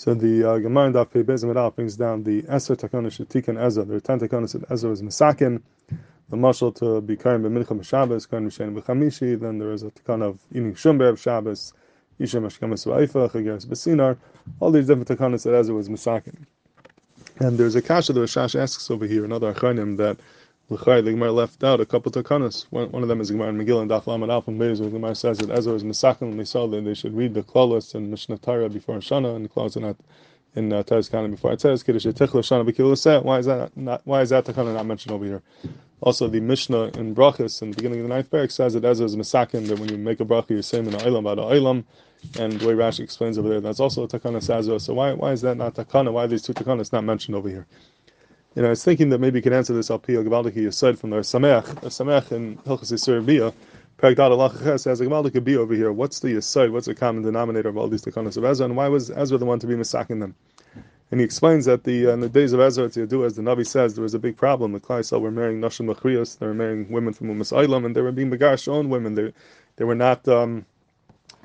So the uh, Gemara in Daf brings down the Eser Takana Shetikan Ezra. There are ten Takanas that Ezra is Masakin. The Mashal to be Karim B'Mincha B'Shabbos, Karim B'Shen B'Chamishi. Then there is a Takana of eating Shumber Shabbos, Isha Mashkamas V'Aifa, Chageres B'Sinar. All these different Takanas that Ezra was Masakin. And there's a Kasha that Rashash asks over here, another Acharonim, that L'chai, the Gemara left out a couple takanas. One, one of them is Gemara in Megillah and Daf Lamed Alf and Beis, where Gemara says that Ezra is Mesakim and they saw that they should read the Klaus and Mishnah Torah before Shana and Klaus are not in uh, Teres Kana before it says Kiddush Tichla Shana B'Kil Why is that not? Why is that takana not mentioned over here? Also, the Mishnah in Brachas in the beginning of the ninth parak says that Ezra is Mesakim that when you make a bracha you're saying in Olam Ba'da Olam, and the way Rashi explains over there that's also a takana Ezra. So why why is that not takana? Why are these two takanas not mentioned over here? Know, I was thinking that maybe you could answer this al piyah gavaldiki aside from the Sameach. The Sameach in Hilchas Yisur Bia, Pragdat Allah a gavaldiki be over here. What's the aside? What's the common denominator of all these takanas of Ezra? And why was Ezra the one to be masaking them? And he explains that the uh, in the days of Ezra do as the Navi says, there was a big problem. The Klaisel were marrying Nashim Machrias, they were marrying women from Umas Eilam, and they were being Megash own women. They they were not um,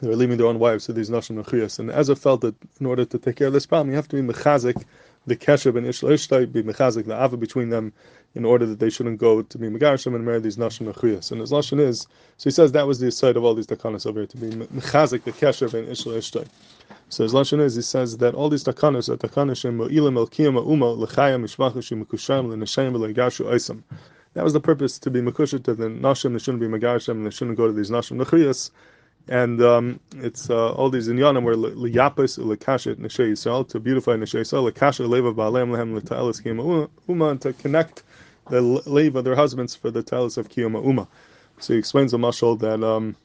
they were leaving their own wives to these Nashim Machrias. And Ezra felt that in order to take care of this problem, you have to be mechazik the kesher and ishla ishtai be mechazik the ava between them in order that they shouldn't go to be megarshim and marry these nashim mechuyas. And his lashon is so he says that was the side of all these takanas over here to be mechazik the kesher and ishla ishtai. So his lashon is he says that all these takanas are takanas mo'ilim el kiyama uma lechayam mishmachashim mekusham lenashayim legashu oisam. That was the purpose to be mekusha to the nashim. They shouldn't be megarshim and they shouldn't go to these nashim mechuyas and um, it's uh, all these inyanim where liyapis lekashet neshe Yisrael to beautify neshe Yisrael lekashet leva baalem lehem letalis kiyama uma to connect the leva their husbands for the talis of kiyama uma. So he explains the mashal that um,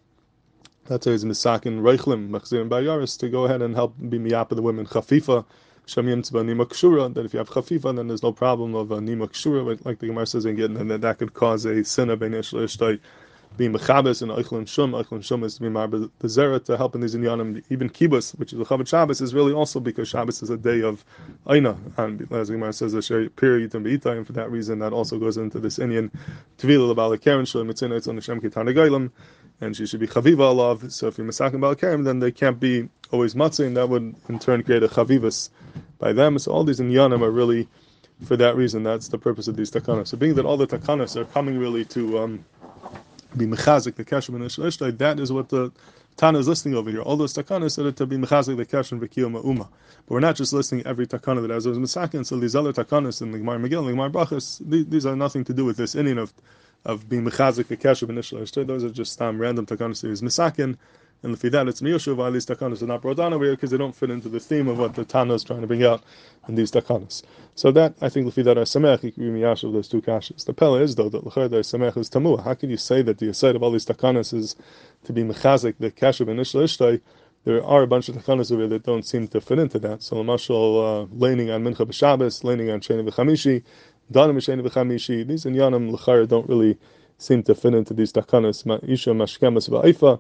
that's why he's misakin reichlim machzirim bayaris to go ahead and help be miyapa the women chafifa shamim tzba nima kshura that if you have chafifa then there's no problem of a nima kshura like the Gemara says again and that that could cause a sin of ein being mechabes and eichlin shum. Eichlin shum is to be the zera to help in these inyanim. Even kibbutz, which is the Chabad Shabbos, is really also because Shabbos is a day of aina, and as Gemara says, a period and beita, and for that reason, that also goes into this inyan tvila lebala karen shalom mitzvah it's on the shem kitanagaylam, and she should be chaviva alav. So if you're masakim bal karen, then they can't be always matzah, that would in turn create a chavivas by them. So all these inyanim are really for that reason. That's the purpose of these takanas. So being that all the takanas are coming really to um, be mechazik the kesher ben. That is what the Tana is listing over here. All those takanas said it to be mechazik the kesher and v'kiyom uma. But we're not just listing every takana that has those misakin. So these other takanas in the Gemara Megillah, the Gemara Brachas, these are nothing to do with this inyan of of being mechazik the kesher ben. Those are just um, random takanas that is misakin. And if that, it's miyushu why these takanas are not brought down over here because they don't fit into the theme of what the Tana is trying to bring out in these takanas. So that I think lefi that are Sameach you can be of those two kashas. The pella is though that lechayda Sameach is tamua. How can you say that the aside of all these takanas is to be mechazik the kasha initial ishtai? There are a bunch of takanas over here that don't seem to fit into that. So mashal uh, leaning on mincha b'Shabbos, leaning on sheni b'chamishi, danim b'sheni b'chamishi. These inyanim lechayda don't really seem to fit into these takanas. Isha mashkemas ba'aifa.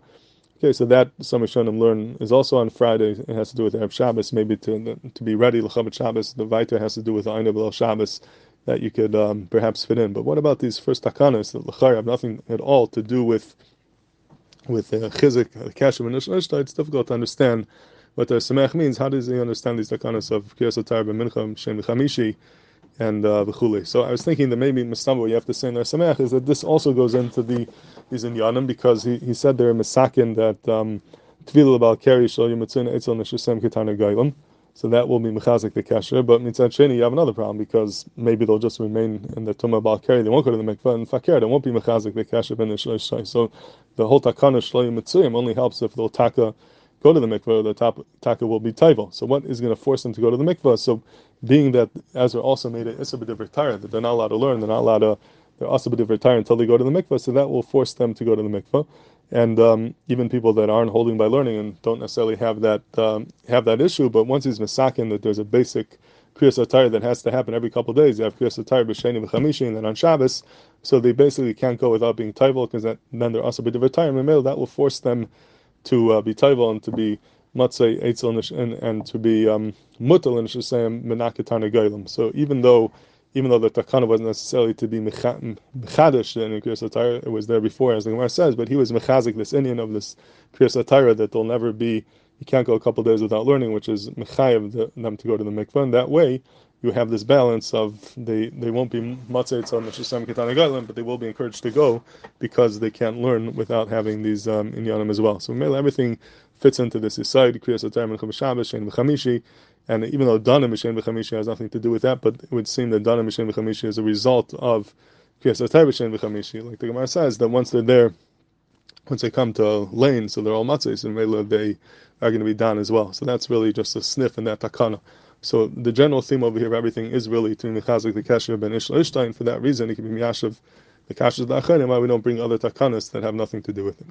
Okay, so that some Rishonim learn is also on Friday. It has to do with Arab Shabbos, maybe to to be ready l'chabat Shabbos. The Vaita has to do with Aina B'El Shabbos that you could um, perhaps fit in. But what about these first takanas that l'chayr have nothing at all to do with with uh, chizik, uh, kashem, and ishta? It's difficult to understand what the Sameach means. How does he understand these takanas of kiyasotar b'mincha shem chamishi? And uh, the Khule. So I was thinking that maybe Mustamba, you have to say in Sameach is that this also goes into the these inyanim because he, he said there in Masakin that um, Tvila about Keri Shal Yimatzin Etzel Neshusem. So that will be mechazik the kasher. But mitzad sheni, you have another problem because maybe they'll just remain in the tumah keri. They won't go to the mikvah and fakir. They won't be mechazik the kasher ben the So the whole takana shloim mitzuyim only helps if they'll taka go to the mikvah, the top, taka will be taival. So what is going to force them to go to the mikvah? So being that Ezra also made it isabediv retire, that they're not allowed to learn, they're not allowed to, they're also retire until they go to the mikvah, so that will force them to go to the mikvah. And um, even people that aren't holding by learning and don't necessarily have that um, have that issue, but once he's misakin that there's a basic kriyas attire that has to happen every couple of days. You have kriyas attire b'sheni v'chamishi, and then on Shabbos, so they basically can't go without being taival because then they're also b'div retire. And that will force them to uh, be taival and to be matzah eitzel and, and to be um, mutal and shesayim menaketana gailim. So even though even though the takana wasn't necessarily to be mechadish in Kriyas it was there before, as the Gemara says, but he was mechazik, this inyan of this Kriyas that there'll never be you can't go a couple days without learning, which is mechayev them to go to the mikvah. And that way, you have this balance of they, they won't be matzah on Mishasam Ketana but they will be encouraged to go because they can't learn without having these um, inyanim as well. So everything fits into this aside, Kriyas Atar Menachem Shabbos, Shein V'chamishi, and even though Dana Mishen V'chamishi has nothing to do with that, but it would seem that Dana Mishen V'chamishi is a result of Kriyas Shein V'chamishi, like the Gemara says, that once they're there, once they come to lane, so they're all matzahs, and they are going to be done as well. So that's really just a sniff in that takana. So the general theme over here of everything is really to mechazik the kasher ben ishla ishtain. For that reason, it can be miyashav the kasher the. Why we don't bring other takanas that have nothing to do with it.